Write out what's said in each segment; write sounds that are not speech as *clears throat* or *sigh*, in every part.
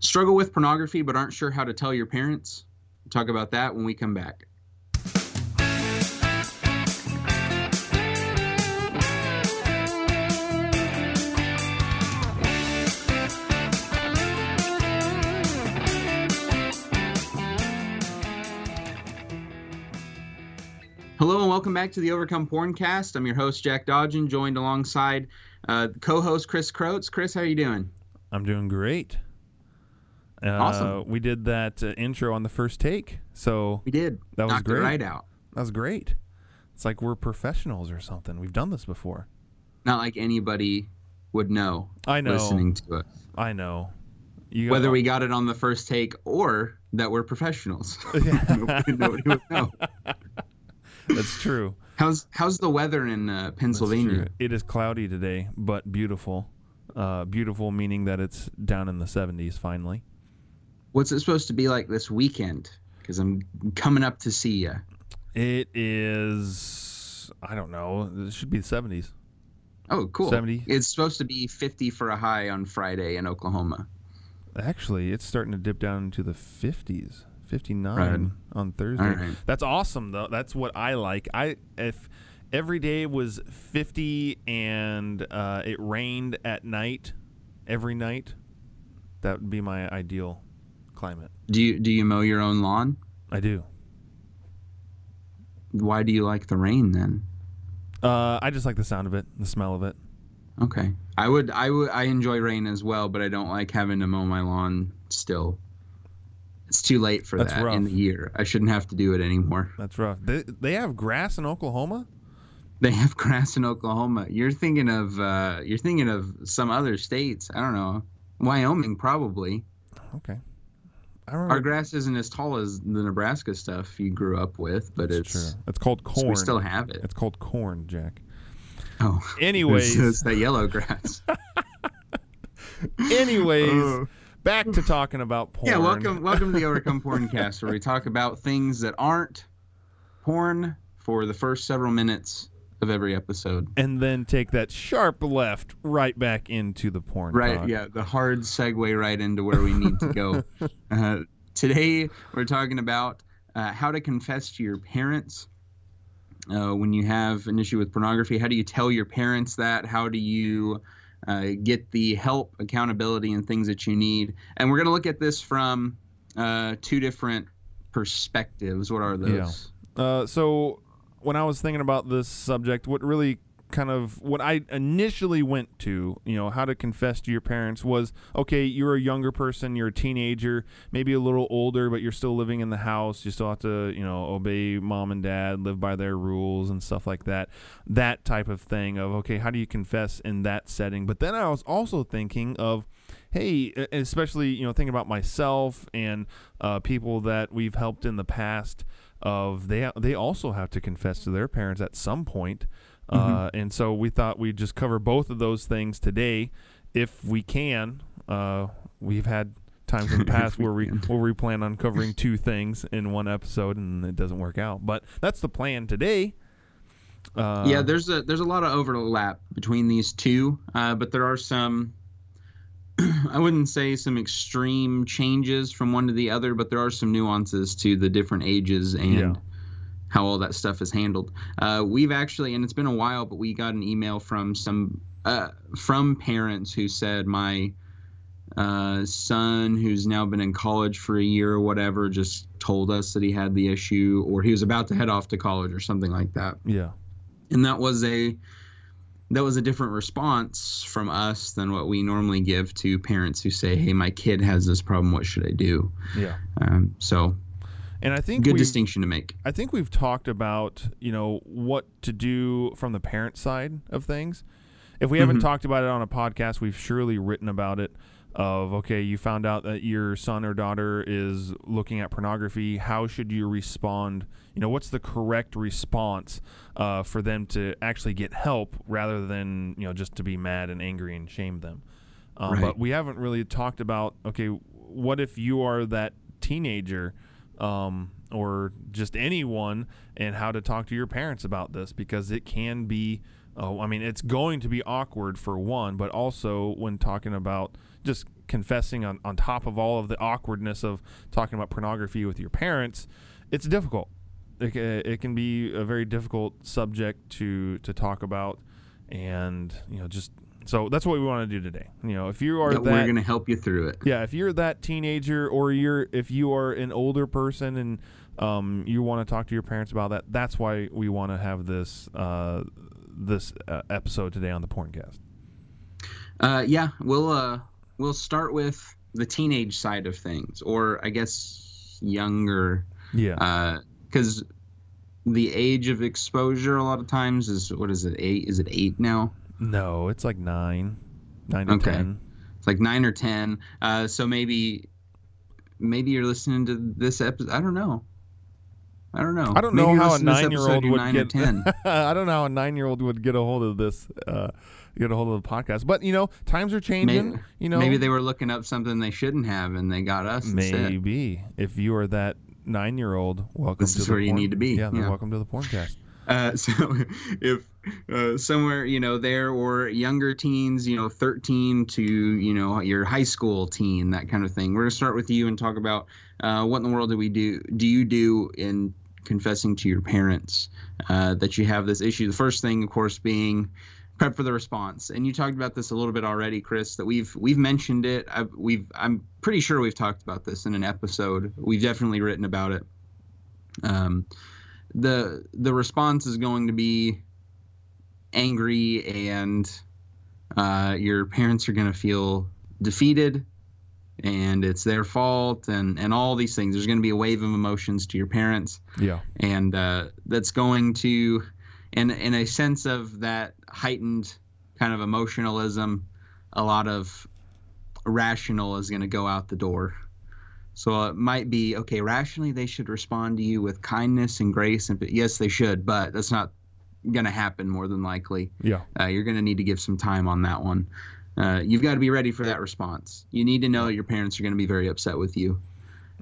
Struggle with pornography but aren't sure how to tell your parents? We'll talk about that when we come back. Hello and welcome back to the Overcome Porncast. I'm your host Jack Dodgen, joined alongside uh, co-host Chris Croats. Chris, how are you doing? I'm doing great. Uh, Awesome. We did that uh, intro on the first take, so We did. That was Knocked great. Right out. that was great. It's like we're professionals or something. We've done this before. Not like anybody would know I know. listening to us. I know. You Whether we got it on the first take or that we're professionals. Yeah. *laughs* *laughs* nobody would know. *laughs* That's true. How's how's the weather in uh, Pennsylvania? It is cloudy today, but beautiful. Uh, beautiful meaning that it's down in the 70s finally. What's it supposed to be like this weekend? Because I'm coming up to see you. It is. I don't know. It should be the 70s. Oh, cool. 70. It's supposed to be 50 for a high on Friday in Oklahoma. Actually, it's starting to dip down into the 50s. 59 Right. on Thursday. Right. That's awesome though. That's what I like. I if every day was 50 and uh, it rained at night, every night, that would be my ideal climate. Do you do you mow your own lawn? I do. Why do you like the rain then? Uh, I just like the sound of it, the smell of it. Okay. I would I would I enjoy rain as well, but I don't like having to mow my lawn still. It's too late for That's that in the year. I shouldn't have to do it anymore. That's rough. They, they have grass in Oklahoma. They have *laughs* grass in Oklahoma. You're thinking of uh, you're thinking of some other states. I don't know. Wyoming probably. Okay. Our grass isn't as tall as the Nebraska stuff you grew up with, but It's it's true. It's called so corn. we still have it. It's called corn, Jack. Oh, *laughs* Anyways, it's, it's that yellow grass. *laughs* anyways, Oh. back to talking about porn. *laughs* Yeah, welcome welcome to the Overcome Porncast, where we talk about things that aren't porn for the first several minutes of every episode. and then take that sharp left right back into the porn. Right, talk. yeah, the hard segue right into where we need to go. *laughs* uh, today, we're talking about uh, how to confess to your parents uh, when you have an issue with pornography. How do you tell your parents that? How do you uh, get the help, accountability, and things that you need? And we're going to look at this from uh, two different perspectives. What are those? Uh, so when I was thinking about this subject, what really kind of what I initially went to, you know, how to confess to your parents was okay, you're a younger person, you're a teenager, maybe a little older, but you're still living in the house. You still have to, you know, obey mom and dad, live by their rules and stuff like that. That type of thing of okay, how do you confess in that setting? But then I was also thinking of hey, especially you know thinking about myself and uh, people that we've helped in the past. Of they they also have to confess to their parents at some point, uh, and so we thought we'd just cover both of those things today, if we can. Uh, we've had times in the *laughs* past where we where we plan on covering two things in one episode and it doesn't work out, but that's the plan today. Uh, yeah, there's a there's a lot of overlap between these two, uh, but there are some. *clears throat* I wouldn't say some extreme changes from one to the other, but there are some nuances to the different ages and Yeah. how all that stuff is handled. Uh, we've actually, and it's been a while, but we got an email from some uh, from parents who said my uh, son, who's now been in college for a year or whatever, just told us that he had the issue, or he was about to head off to college or something like that yeah, and that was a that was a different response from us than what we normally give to parents who say hey my kid has this problem what should i do yeah. um, so And I think good distinction to make I think we've talked about, you know, what to do from the parent side of things. If we haven't Mhm. talked about it on a podcast, we've surely written about it of okay, you found out that your son or daughter is looking at pornography, how should you respond? You know, what's the correct response uh, for them to actually get help rather than, you know, just to be mad and angry and shame them. Um, Right. But we haven't really talked about okay, what if you are that teenager um, or just anyone and how to talk to your parents about this because it can be oh, I mean it's going to be awkward for one but also when talking about just confessing on, on top of all of the awkwardness of talking about pornography with your parents, it's difficult. It, it can be a very difficult subject to to talk about, and you know, just so that's what we want to do today. You know, if you are that, that, we're going to help you through it. Yeah, if you're that teenager, or you're if you are an older person and um, you want to talk to your parents about that, that's why we want to have this uh, this uh, episode today on the Porncast. Uh, yeah, we'll uh, we'll start with the teenage side of things, or I guess younger. Yeah. Because uh, the age of exposure a lot of times is what is it eight? Is it eight now? No, it's like nine, nine to Okay. ten. It's like nine or ten. Uh, so maybe maybe you're listening to this episode. I don't know. I don't know. I don't Maybe know how a to nine-year-old would nine get. ten. *laughs* I don't know how a nine-year-old would get a hold of this, uh, get a hold of the podcast. But you know, times are changing. Maybe- you know, Maybe they were looking up something they shouldn't have, and they got us maybe if you are that nine-year-old, welcome. To this to is the where you porn- need to be, Yeah, yeah. welcome to the Porncast. *laughs* Uh, so if uh, somewhere you know there or younger teens, you know, 13 to you know your high school teen, that kind of thing. We're gonna start with you and talk about uh, what in the world do we do? Do you do in confessing to your parents uh, that you have this issue? The first thing, of course, being prep for the response. And you talked about this a little bit already, Chris. That we've we've mentioned it. I've, we've I'm pretty sure we've talked about this in an episode. We've definitely written about it. Um, the the response is going to be angry and uh, your parents are going to feel defeated and it's their fault and and all these things. There's going to be a wave of emotions to your parents. Yeah, and uh, that's going to and in a sense of that heightened kind of emotionalism a lot of rational is going to go out the door. So it might be okay rationally they should respond to you with kindness and grace and yes they should but that's not going to happen more than likely. Yeah, uh, you're going to need to give some time on that one uh, you've got to be ready for that response you need to know your parents are going to be very upset with you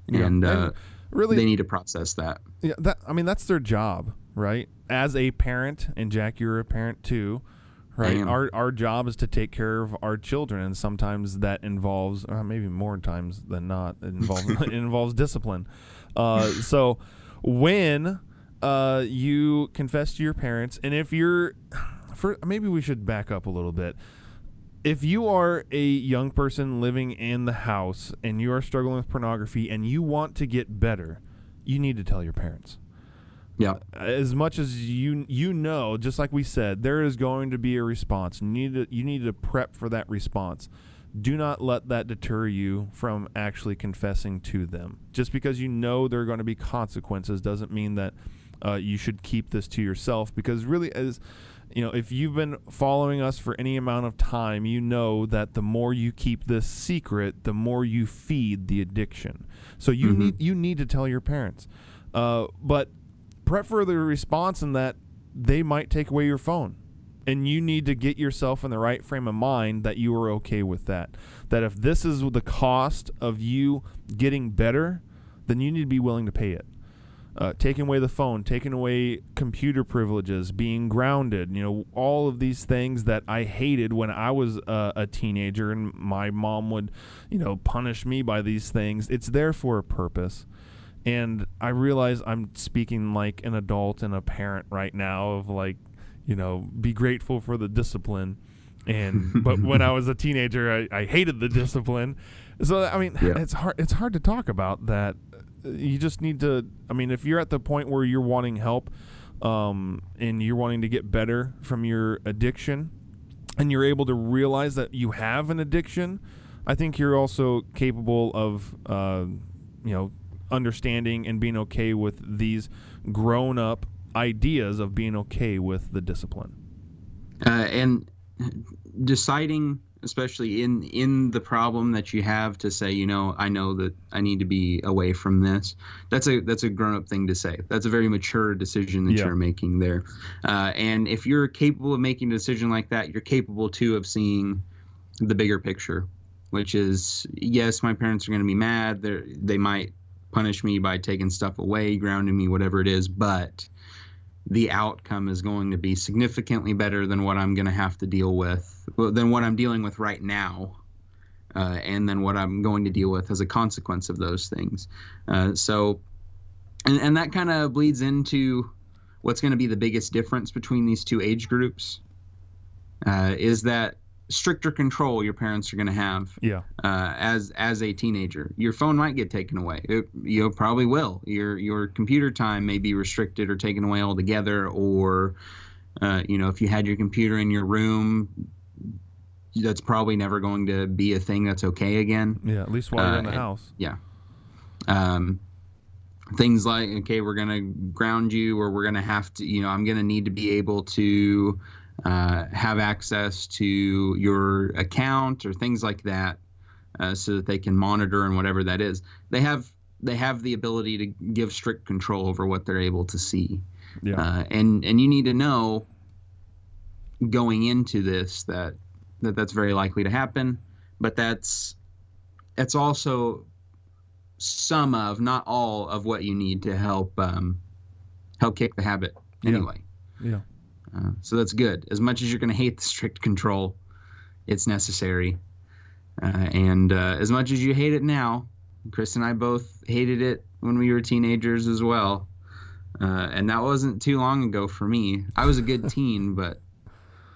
yeah. and uh, really, they need to process that Yeah, that I mean that's their job, right? As a parent, and Jack, you're a parent too, right? Our our job is to take care of our children, and sometimes that involves, uh, maybe more times than not, it involves *laughs* it involves discipline. Uh, so when uh, you confess to your parents, and if you're, for maybe we should back up a little bit if you are a young person living in the house and you are struggling with pornography and you want to get better, you need to tell your parents. yeah As much as you you know, just like we said, there is going to be a response. You need to you need to prep for that response. Do not let that deter you from actually confessing to them. Just because you know there are going to be consequences doesn't mean that uh, you should keep this to yourself. Because really, as you know, if you've been following us for any amount of time, you know that the more you keep this secret, the more you feed the addiction. So you Mhm. need you need to tell your parents. Uh, but prep for the response in that they might take away your phone. And you need to get yourself in the right frame of mind that you are okay with that. That if this is the cost of you getting better, then you need to be willing to pay it. Uh, taking away the phone, taking away computer privileges, being grounded, you know, all of these things that I hated when I was uh, a teenager and my mom would, you know, punish me by these things. It's there for a purpose. And I realize I'm speaking like an adult and a parent right now of like, you know, be grateful for the discipline. And but when I *laughs* was a teenager, I, I hated the discipline. So I mean, Yeah. it's hard. It's hard to talk about that. You just need to. I mean, if you're at the point where you're wanting help, um, and you're wanting to get better from your addiction, and you're able to realize that you have an addiction, I think you're also capable of, uh, you know, understanding and being okay with these grown-up ideas of being okay with the discipline. uh, and deciding especially in in the problem that you have to say you know i know that i need to be away from this. That's a that's a grown-up thing to say. That's a very mature decision that Yeah. you're making there. Uh, and if you're capable of making a decision like that you're capable too of seeing the bigger picture which is yes my parents are going to be mad. They they might punish me by taking stuff away grounding me whatever it is but the outcome is going to be significantly better than what I'm going to have to deal with, than what I'm dealing with right now. uh, and then what I'm going to deal with as a consequence of those things. Uh, so, and, and that kind of bleeds into what's going to be the biggest difference between these two age groups uh, is that stricter control your parents are going to have Yeah. uh, as as a teenager. Your phone might get taken away. It, you probably will. Your your computer time may be restricted or taken away altogether. Or, uh, you know, if you had your computer in your room, that's probably never going to be a thing that's okay again. Yeah. At least while you're Uh, in the and- house. Um, things like okay, we're gonna ground you, or we're gonna have to. You know, I'm gonna need to be able to uh, have access to your account or things like that, uh, so that they can monitor and whatever that is. They have they have the ability to give strict control over what they're able to see, Yeah. uh, and and you need to know going into this that that that's very likely to happen, but that's that's also some of not all of what you need to help um, help kick the habit Yeah. anyway. yeah. Uh, so that's good. As much as you're going to hate the strict control, it's necessary. Uh, and uh, as much as you hate it now, Chris and I both hated it when we were teenagers as well. Uh, and that wasn't too long ago for me. I was a good *laughs* teen, but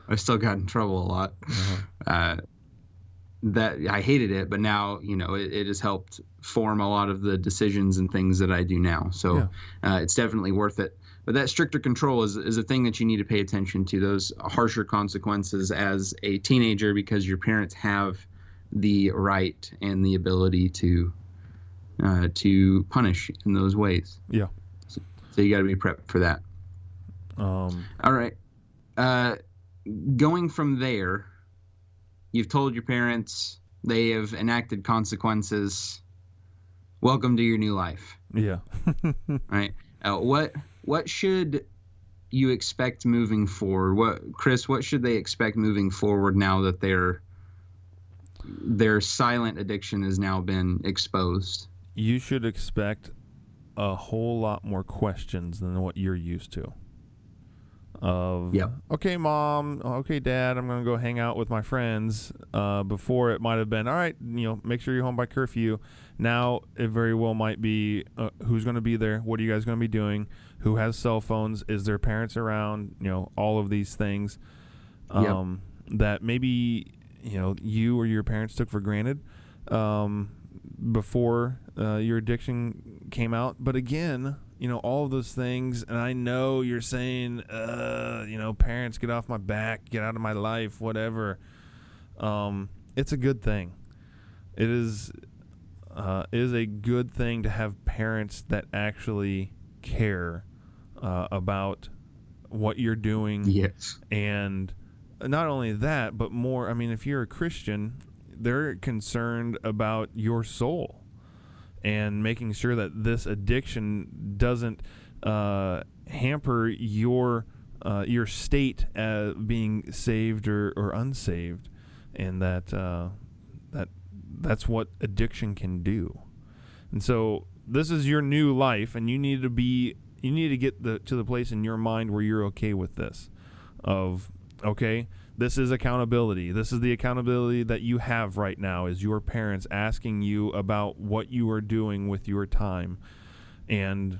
I still got in trouble a lot. Uh-huh. Uh, that I hated it, but now you know it, it has helped form a lot of the decisions and things that I do now. So uh, it's definitely worth it. But that stricter control is, is a thing that you need to pay attention to. Those harsher consequences as a teenager because your parents have the right and the ability to uh, to punish in those ways. Yeah. So, so you got to be prepped for that. Um, All right. Uh, going from there, you've told your parents they have enacted consequences. Welcome to your new life. yeah. *laughs* Right. Uh, what what should you expect moving forward? What Chris? What should they expect moving forward now that their their silent addiction has now been exposed? you should expect a whole lot more questions than what you're used to. Of Yep. okay, mom, okay, dad, I'm gonna go hang out with my friends. Uh, before it might have been all right, you know, make sure you're home by curfew. Now it very well might be uh, who's gonna be there, what are you guys gonna be doing, who has cell phones, is their parents around, you know, all of these things Yep. um, that maybe you know you or your parents took for granted um, before uh, your addiction came out. But again, you know all of those things, and I know you're saying, uh, you know, parents, get off my back, get out of my life, whatever. Um, it's a good thing. It is. Uh, is a good thing to have parents that actually care uh, about what you're doing Yes. and not only that, but more, I mean, if you're a Christian, they're concerned about your soul and making sure that this addiction doesn't uh, hamper your uh, your state as being saved or, or unsaved, and that uh, that that's what addiction can do. And so this is your new life, and you need to be you need to get the to the place in your mind where you're okay with this, of okay, this is accountability. This is the accountability that you have right now is your parents asking you about what you are doing with your time, and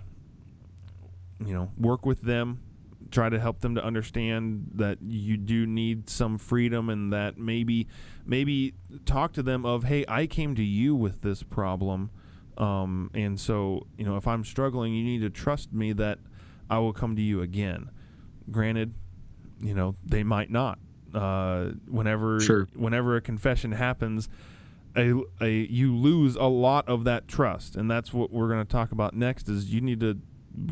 you know work with them. Try to help them to understand that you do need some freedom and that maybe maybe talk to them of hey i came to you with this problem. Um, and so you know if i'm struggling you need to trust me that i will come to you again. Granted you know they might not uh, whenever Sure. whenever a confession happens a, a you lose a lot of that trust and that's what we're going to talk about next is you need to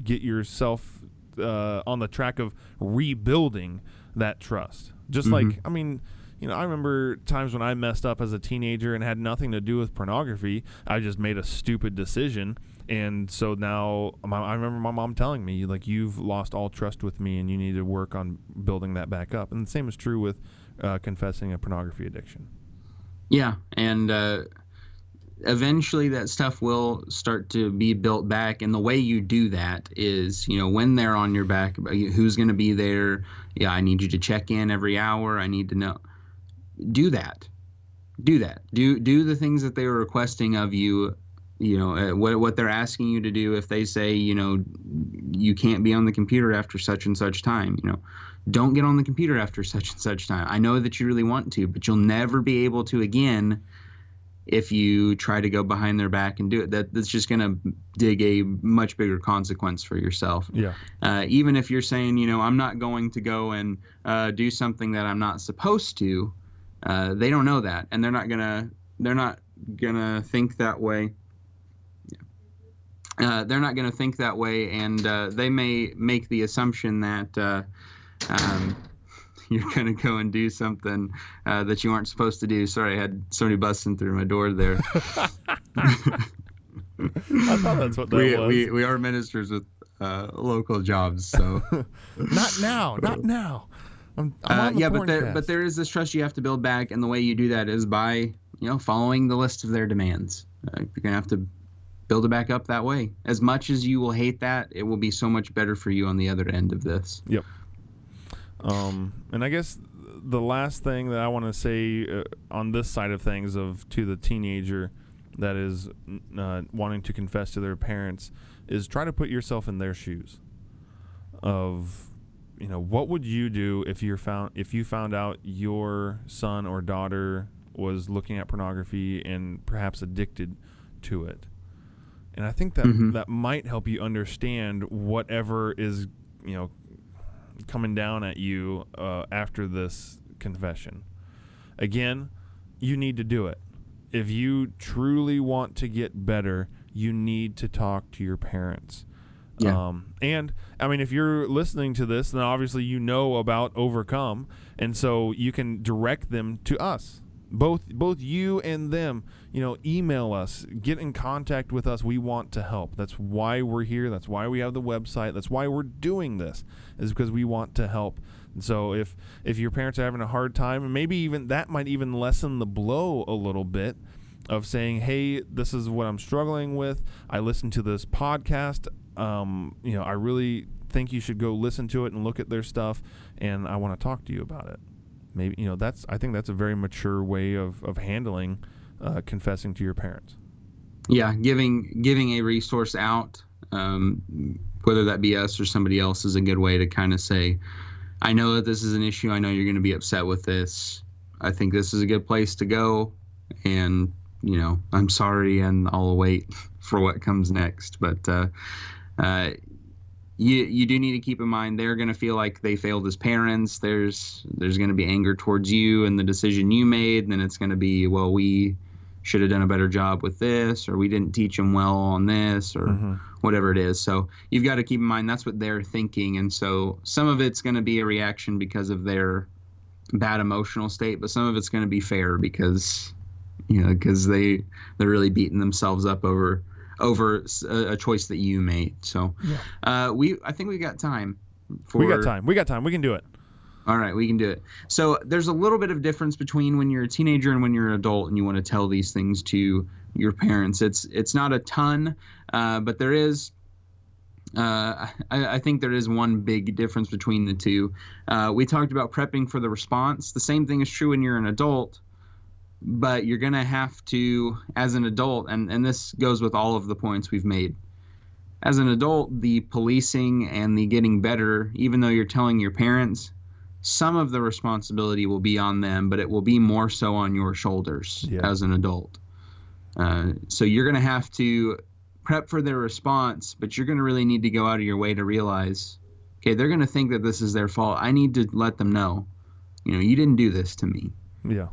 get yourself uh, on the track of rebuilding that trust just like Mhm. i mean you know i remember times when i messed up as a teenager and had nothing to do with pornography i just made a stupid decision and so now my, i remember my mom telling me like you've lost all trust with me and you need to work on building that back up and the same is true with uh, confessing a pornography addiction Yeah, and uh, eventually that stuff will start to be built back. And the way you do that is, you know, when they're on your back, who's going to be there? Yeah, I need you to check in every hour. I need to know. Do that. do that. Do do the things that they were requesting of you. You know uh, what what they're asking you to do. If they say you know you can't be on the computer after such and such time, you know, don't get on the computer after such and such time. I know that you really want to, but you'll never be able to again if you try to go behind their back and do it. That that's just going to dig a much bigger consequence for yourself. Yeah. Uh, even if you're saying, you know, I'm not going to go and uh, do something that I'm not supposed to, uh, they don't know that, and they're not gonna they're not gonna think that way. Uh, they're not going to think that way, and uh, they may make the assumption that uh, um, *laughs* you're going to go and do something uh, that you aren't supposed to do. Sorry, I had somebody busting through my door there. *laughs* *laughs* I thought that's what that we, was. we we are ministers with uh, local jobs, so not now, not now. I'm, I'm yeah, but there but there is this trust you have to build back, and the way you do that is by you know following the list of their demands. Uh, you're gonna have to build it back up that way. As much as you will hate that, it will be so much better for you on the other end of this. Yep. Um, and I guess the last thing that I want to say uh, on this side of things of to the teenager that is uh, wanting to confess to their parents is try to put yourself in their shoes. Of you know what would you do if you found if you found out your son or daughter was looking at pornography and perhaps addicted to it and i think that Mhm. that might help you understand whatever is you know coming down at you uh, after this confession again you need to do it if you truly want to get better you need to talk to your parents Yeah. um, and I mean, if you're listening to this, then obviously you know about Overcome, and so you can direct them to us. Both, both you and them. You know, email us, get in contact with us. We want to help. That's why we're here. That's why we have the website. That's why we're doing this. Is because we want to help. And so if if your parents are having a hard time, maybe even that might even lessen the blow a little bit of saying, "Hey, this is what I'm struggling with. I listened to this podcast. Um, you know, I really think you should go listen to it and look at their stuff, and I want to talk to you about it." Maybe you know that's. I think that's a very mature way of of handling uh, confessing to your parents. yeah giving giving a resource out um, whether that be us or somebody else is a good way to kind of say i know that this is an issue i know you're going to be upset with this i think this is a good place to go and you know i'm sorry and i'll wait *laughs* for what comes next but uh, uh, you you do need to keep in mind they're going to feel like they failed as parents there's there's going to be anger towards you and the decision you made and then it's going to be well we should have done a better job with this or we didn't teach them well on this or Mhm. whatever it is so you've got to keep in mind that's what they're thinking and so some of it's going to be a reaction because of their bad emotional state but some of it's going to be fair because you know because they they're really beating themselves up over over a choice that you made so Yeah. uh we i think we got time for We got time. We got time. We can do it. all right, we can do it. So there's a little bit of difference between when you're a teenager and when you're an adult, and you want to tell these things to your parents. It's it's not a ton, uh, but there is. Uh, I, I think there is one big difference between the two. Uh, we talked about prepping for the response. The same thing is true when you're an adult, but you're gonna have to, as an adult, and and this goes with all of the points we've made as an adult, the policing and the getting better, even though you're telling your parents, some of the responsibility will be on them, but it will be more so on your shoulders Yeah. as an adult. Uh, so you're going to have to prep for their response, but you're going to really need to go out of your way to realize, okay, they're going to think that this is their fault. I need to let them know, you know, you didn't do this to me. Yeah.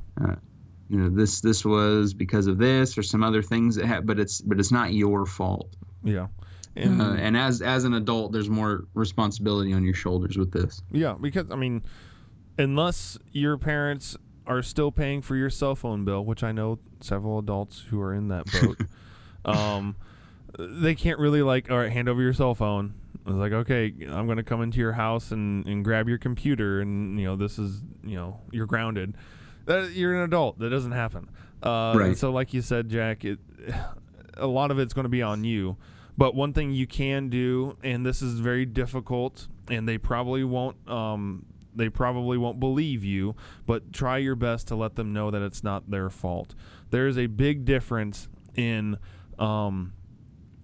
You know, this this was because of this or some other things that ha- but it's but it's not your fault. Yeah. And Uh, and as as an adult, there's more responsibility on your shoulders with this. Yeah, because I mean, unless your parents are still paying for your cell phone bill, which I know several adults who are in that boat, *laughs* um, they can't really like, all right, hand over your cell phone. It's like, okay, I'm going to come into your house and, and grab your computer, and you know, this is, you know, you're grounded. That, you're an adult. That doesn't happen. Uh, Right. So, like you said, Jack, it, a lot of it's going to be on you. But one thing you can do, and this is very difficult, and they probably won't um, they probably won't believe you, but try your best to let them know that it's not their fault. There is a big difference in, um,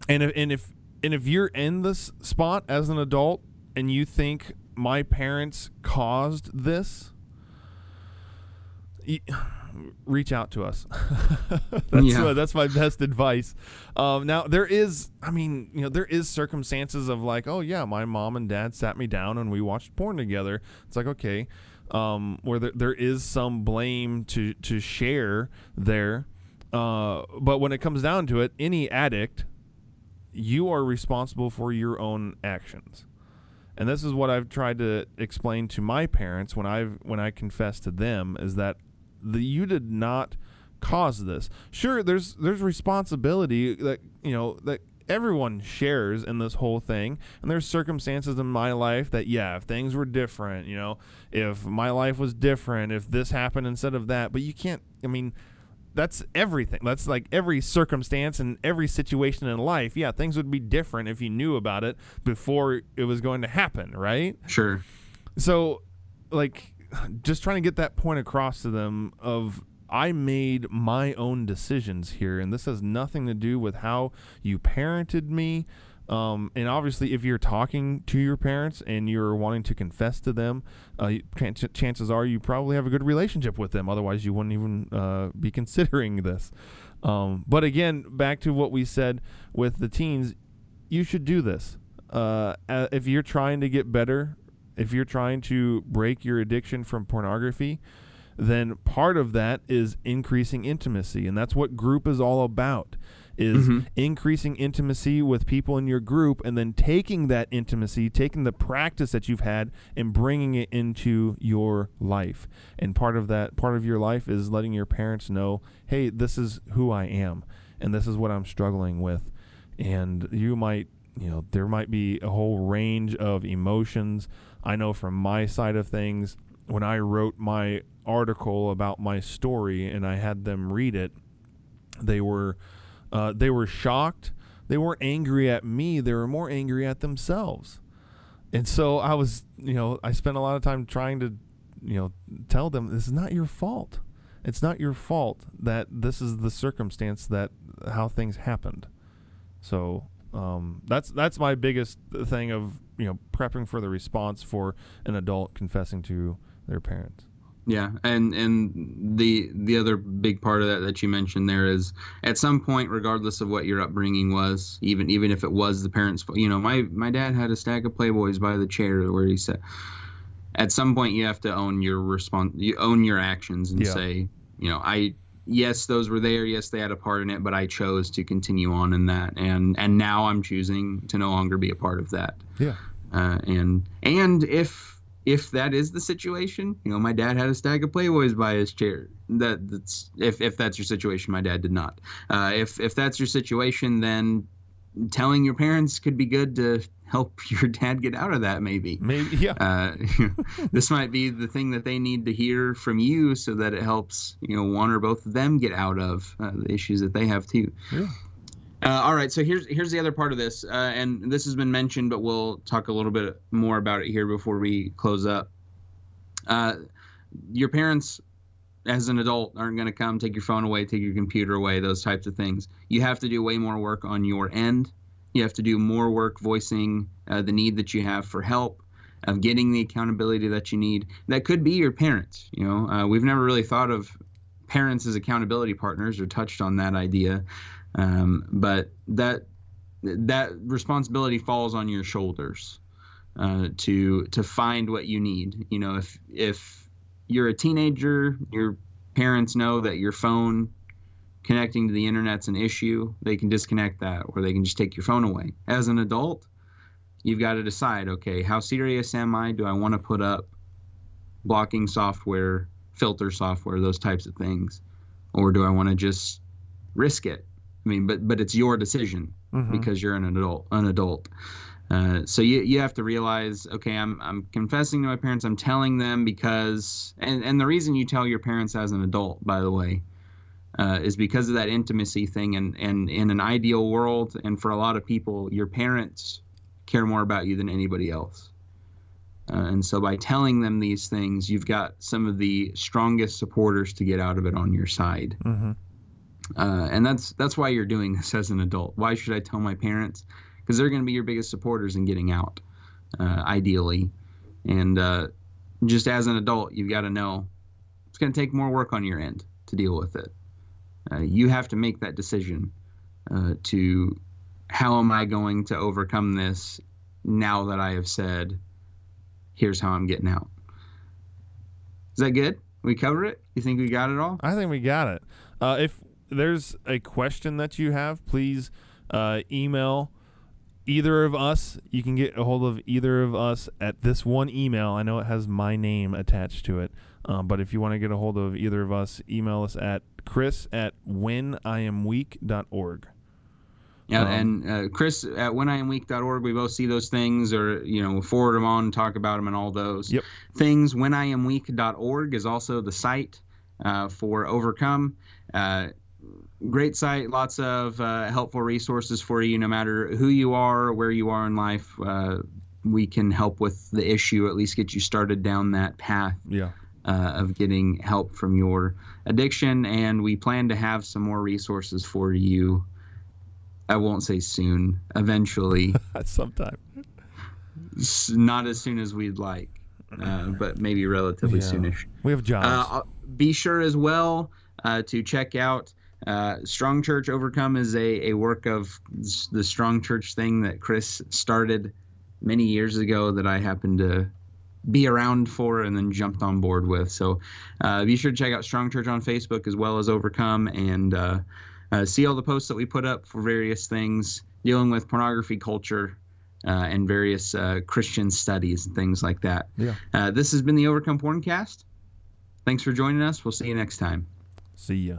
and if, and if and if you're in this spot as an adult and you think my parents caused this, reach out to us. *laughs* that's yeah. uh, that's my best advice. Um, now there is, I mean, you know, there is circumstances of like, oh yeah, my mom and dad sat me down and we watched porn together. It's like okay, um, where there, there is some blame to to share there. Uh, but when it comes down to it, any addict, you are responsible for your own actions. And this is what I've tried to explain to my parents when I've when I confess to them is that the, you did not cause this. Sure, there's there's responsibility that you know that everyone shares in this whole thing. And there's circumstances in my life that yeah if things were different you know if my life was different if this happened instead of that. But you can't i mean that's everything. That's like every circumstance and every situation in life. Yeah things would be different if you knew about it before it was going to happen right? Sure. So like just trying to get that point across to them of I made my own decisions here, and this has nothing to do with how you parented me. Um, and obviously, if you're talking to your parents and you're wanting to confess to them, uh, ch- chances are you probably have a good relationship with them. Otherwise, you wouldn't even uh, be *laughs* considering this. Um, but again, back to what we said with the teens, you should do this. Uh, if you're trying to get better if you're trying to break your addiction from pornography, then part of that is increasing intimacy and that's what group is all about is mm-hmm. increasing intimacy with people in your group and then taking that intimacy taking the practice that you've had and bringing it into your life and part of that part of your life is letting your parents know hey this is who i am and this is what i'm struggling with and you might you know there might be a whole range of emotions I know from my side of things, when I wrote my article about my story and I had them read it, they were uh, they were shocked. They weren't angry at me. They were more angry at themselves. And so I was, you know, I spent a lot of time trying to, you know, tell them this is not your fault. It's not your fault that this is the circumstance that how things happened. So um, that's that's my biggest thing of you know prepping for the response for an adult confessing to their parents. Yeah, and and the the other big part of that that you mentioned there is at some point, regardless of what your upbringing was, even even if it was the parents, you know, my my dad had a stack of Playboys by the chair where he said, at some point you have to own your response, you own your actions and yeah. say, you know, I yes, those were there. Yes, they had a part in it, but I chose to continue on in that, and and now I'm choosing to no longer be a part of that. Yeah. Uh, and and if if that is the situation, you know, my dad had a stack of Playboys by his chair. That that's if if that's your situation, my dad did not. Uh, if if that's your situation, then telling your parents could be good to help *laughs* your dad get out of that maybe maybe yeah uh, *laughs* this might be the thing that they need to hear from you so that it helps you know one or both of them get out of uh, the issues that they have too yeah. Uh, all right, so here's here's the other part of this, uh, and this has been mentioned, but we'll talk a little bit more about it here before we close up. Uh, your parents as an adult aren't going to come take your phone away, take your computer away, those types of things. You have to do way more work on your end. You have to do more work voicing uh, the need that you have for help, of getting the accountability that you need. That could be your parents. You know, uh, we've never really thought of parents as accountability partners or touched on that idea, um, but that that responsibility falls on your shoulders uh, to to find what you need. You know, if if you're a teenager, your parents know that your phone connecting to the internet's an issue, they can disconnect that or they can just take your phone away. As an adult, you've got to decide okay, how serious am I? Do I want to put up blocking software, filter software, those types of things? Or do I want to just risk it? I mean, but but it's your decision mm-hmm. because you're an adult, an adult. Uh, so you, you have to realize, okay, I'm, I'm confessing to my parents. I'm telling them because, and, and the reason you tell your parents as an adult, by the way, uh, is because of that intimacy thing. And, and in an ideal world, and for a lot of people, your parents care more about you than anybody else. Uh, and so by telling them these things, you've got some of the strongest supporters to get out of it on your side. Mm-hmm. Uh, and that's that's why you're doing this as an adult. Why should I tell my parents? Because they're going to be your biggest supporters in getting out, uh, ideally. And uh, just as an adult, you've got to know it's going to take more work on your end to deal with it. Uh, you have to make that decision uh, to how am I going to overcome this now that I have said, here's how I'm getting out. Is that good? We cover it? You think we got it all? I think we got it. Uh, if there's a question that you have, please uh, email either of us. You can get a hold of either of us at this one email. I know it has my name attached to it, um, but if you want to get a hold of either of us, email us at chris at wheniamweak.org. Yeah, Um, and uh, Chris at wheniamweak.org, we both see those things or, you know, forward them on, talk about them and all those Yep. things. Wheniamweak.org is also the site uh, for Overcome. Uh, great site, lots of uh, helpful resources for you, no matter who you are or where you are in life. Uh, we can help with the issue, at least get you started down that path Yeah. Uh, of getting help from your addiction. And we plan to have some more resources for you. I won't say soon, eventually, *laughs* Sometime. Not as soon as we'd like, uh, but maybe relatively Yeah. soonish. We have jobs. Uh, be sure as well uh, to check out uh, Strong Church Overcome is a, a work of the Strong Church thing that Chris started many years ago that I happened to be around for and then jumped on board with. So uh, be sure to check out Strong Church on Facebook as well as Overcome and uh, uh, see all the posts that we put up for various things dealing with pornography culture. Uh, and various uh, Christian studies and things like that. Yeah. Uh, this has been the Overcome Porncast. Thanks for joining us. We'll see you next time. See ya.